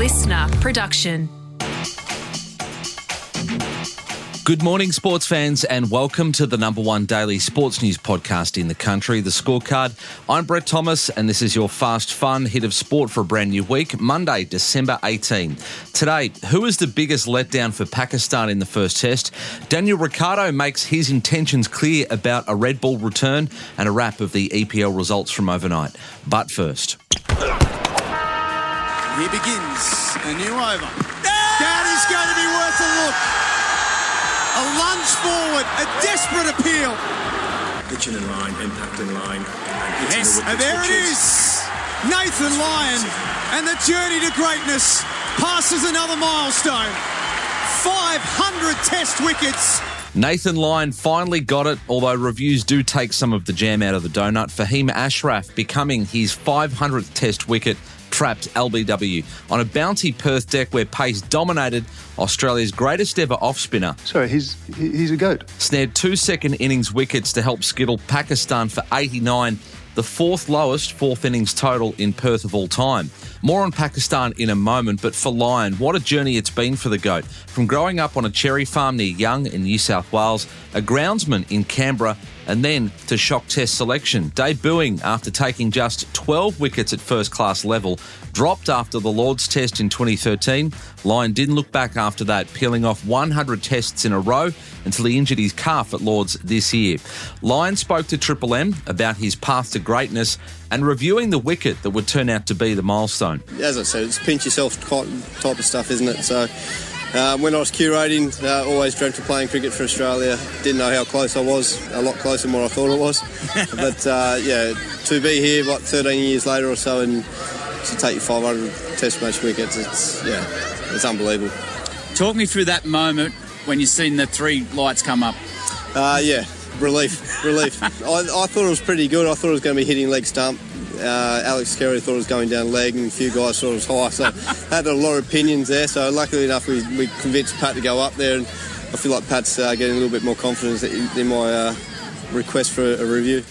listener production. Good morning, sports fans, and welcome to the number one daily sports news podcast in the country, The Scorecard. I'm Brett Thomas, and this is your fast, fun hit of sport for a brand new week, Monday, December 18. Today, who is the biggest letdown for Pakistan in the first test? Daniel Ricciardo makes his intentions clear about a Red Bull return and a wrap of the EPL results from overnight. But first. Here begins a new over. That is going to be worth a look. A lunge forward, a desperate appeal. Pitching in line, impact in line. And yes, and there it is. Nathan Lyon and the journey to greatness passes another milestone. 500 test wickets. Nathan Lyon finally got it, although reviews do take some of the jam out of the donut. Fahim Ashraf becoming his 500th test wicket trapped LBW on a bounty Perth deck where pace dominated Australia's greatest ever off spinner. Sorry, he's he's a goat. Snared two second innings wickets to help skittle Pakistan for 89, the fourth lowest fourth innings total in Perth of all time. More on Pakistan in a moment, but for Lyon, what a journey it's been for the GOAT. From growing up on a cherry farm near Young in New South Wales, a groundsman in Canberra, and then to shock test selection, debuting after taking just 12 wickets at first class level, dropped after the Lord's Test in 2013. Lyon didn't look back after that, peeling off 100 tests in a row until he injured his calf at Lord's this year. Lyon spoke to Triple M about his path to greatness and reviewing the wicket that would turn out to be the milestone. As I said, it's pinch yourself type of stuff, isn't it? So uh, when I was curating, uh, always dreamt of playing cricket for Australia. Didn't know how close I was, a lot closer than what I thought it was. but uh, yeah, to be here, what, 13 years later or so, and to take your 500 Test match wickets, it's yeah, it's unbelievable. Talk me through that moment when you seen the three lights come up. Uh, yeah, relief, relief. I, I, thought it was pretty good. I thought it was going to be hitting leg stump. Uh, Alex Carey thought it was going down leg, and a few guys thought it was high. So had a lot of opinions there. So luckily enough, we, we convinced Pat to go up there, and I feel like Pat's uh, getting a little bit more confidence in my uh, request for a review.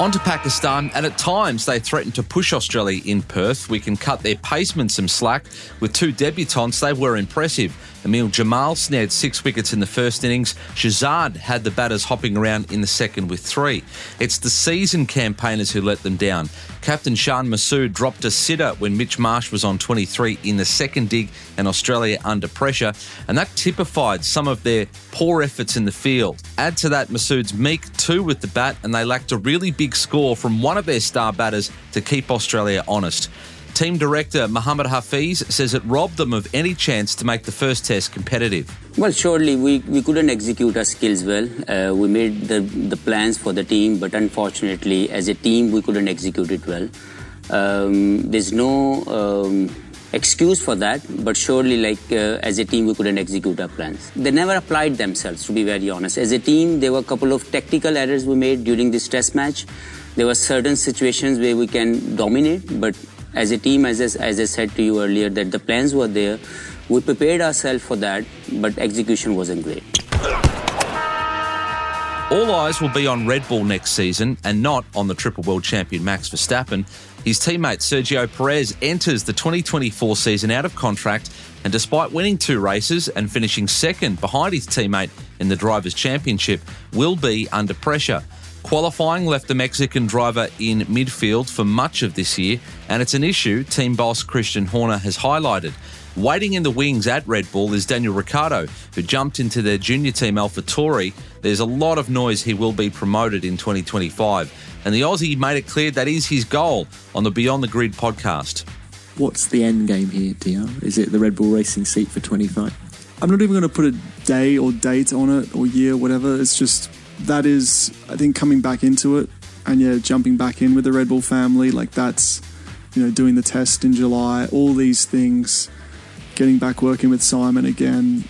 On to Pakistan, and at times they threatened to push Australia in Perth. We can cut their pacemen some slack. With two debutants, they were impressive. Aamer Jamal snared six wickets in the first innings. Shahzad had the batters hopping around in the second with three. It's the seasoned campaigners who let them down. Captain Shan Masood dropped a sitter when Mitch Marsh was on 23 in the second dig and Australia under pressure, and that typified some of their poor efforts in the field. Add to that Masood's meek two with the bat, and they lacked a really big score from one of their star batters to keep Australia honest. Team director Mohammad Hafeez says it robbed them of any chance to make the first test competitive. Well, surely we, we couldn't execute our skills well. Uh, we made the, the plans for the team, but unfortunately, as a team, we couldn't execute it well. Um, there's no um, excuse for that, but surely, like uh, as a team, we couldn't execute our plans. They never applied themselves, to be very honest. As a team, there were a couple of tactical errors we made during this test match. There were certain situations where we can dominate, but as a team, as I, as I said to you earlier, that the plans were there. We prepared ourselves for that, but execution wasn't great. All eyes will be on Red Bull next season and not on the triple world champion Max Verstappen. His teammate Sergio Perez enters the 2024 season out of contract, and despite winning two races and finishing second behind his teammate in the Drivers' Championship, will be under pressure. Qualifying left the Mexican driver in midfield for much of this year, and it's an issue team boss Christian Horner has highlighted. Waiting in the wings at Red Bull is Daniel Ricciardo, who jumped into their junior team AlphaTauri. There's a lot of noise he will be promoted in 2025, and the Aussie made it clear that is his goal on the Beyond the Grid podcast. What's the end game here, DR? Is it the Red Bull Racing seat for 25? I'm not even going to put a day or date on it or year, whatever. It's just that is, I think, coming back into it and yeah, jumping back in with the Red Bull family. Like that's, you know, doing the test in July, all these things, getting back working with Simon again.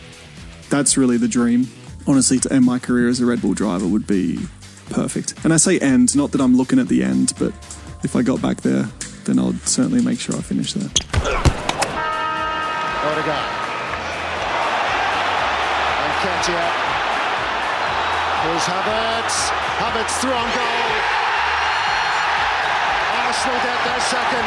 That's really the dream. Honestly, to end my career as a Red Bull driver would be perfect. And I say end, not that I'm looking at the end, but if I got back there, then I'll certainly make sure I finish there. Odegaard. And Here's Havertz. Havertz through on goal. Arsenal get their second.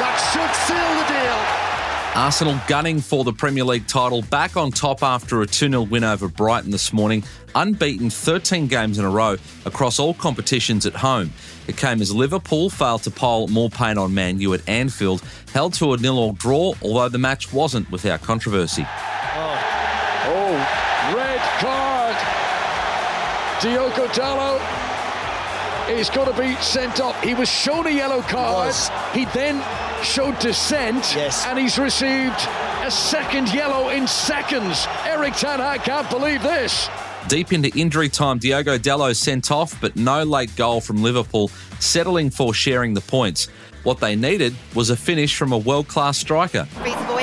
That should seal the deal. Arsenal gunning for the Premier League title, back on top after a 2 0 win over Brighton this morning, unbeaten 13 games in a row across all competitions at home. It came as Liverpool failed to pile more pain on Man U at Anfield, held to a nil-all draw, although the match wasn't without controversy. Oh, red card. Diogo Dalot is going to be sent off. He was shown a yellow card. He, then showed dissent, Yes. and he's received a second yellow in seconds. Erik Ten Hag can't believe this. Deep into injury time, Diogo Dalot sent off, but no late goal from Liverpool, settling for sharing the points. What they needed was a finish from a world class striker. Reasonable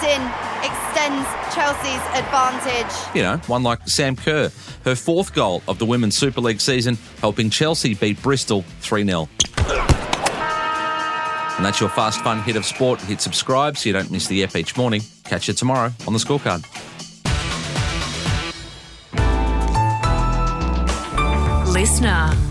The captain extends Chelsea's advantage. You know, one like Sam Kerr, her fourth goal of the Women's Super League season, helping Chelsea beat Bristol 3 0. And that's your fast, fun hit of sport. Hit subscribe so you don't miss the F each morning. Catch you tomorrow on the scorecard. Listener.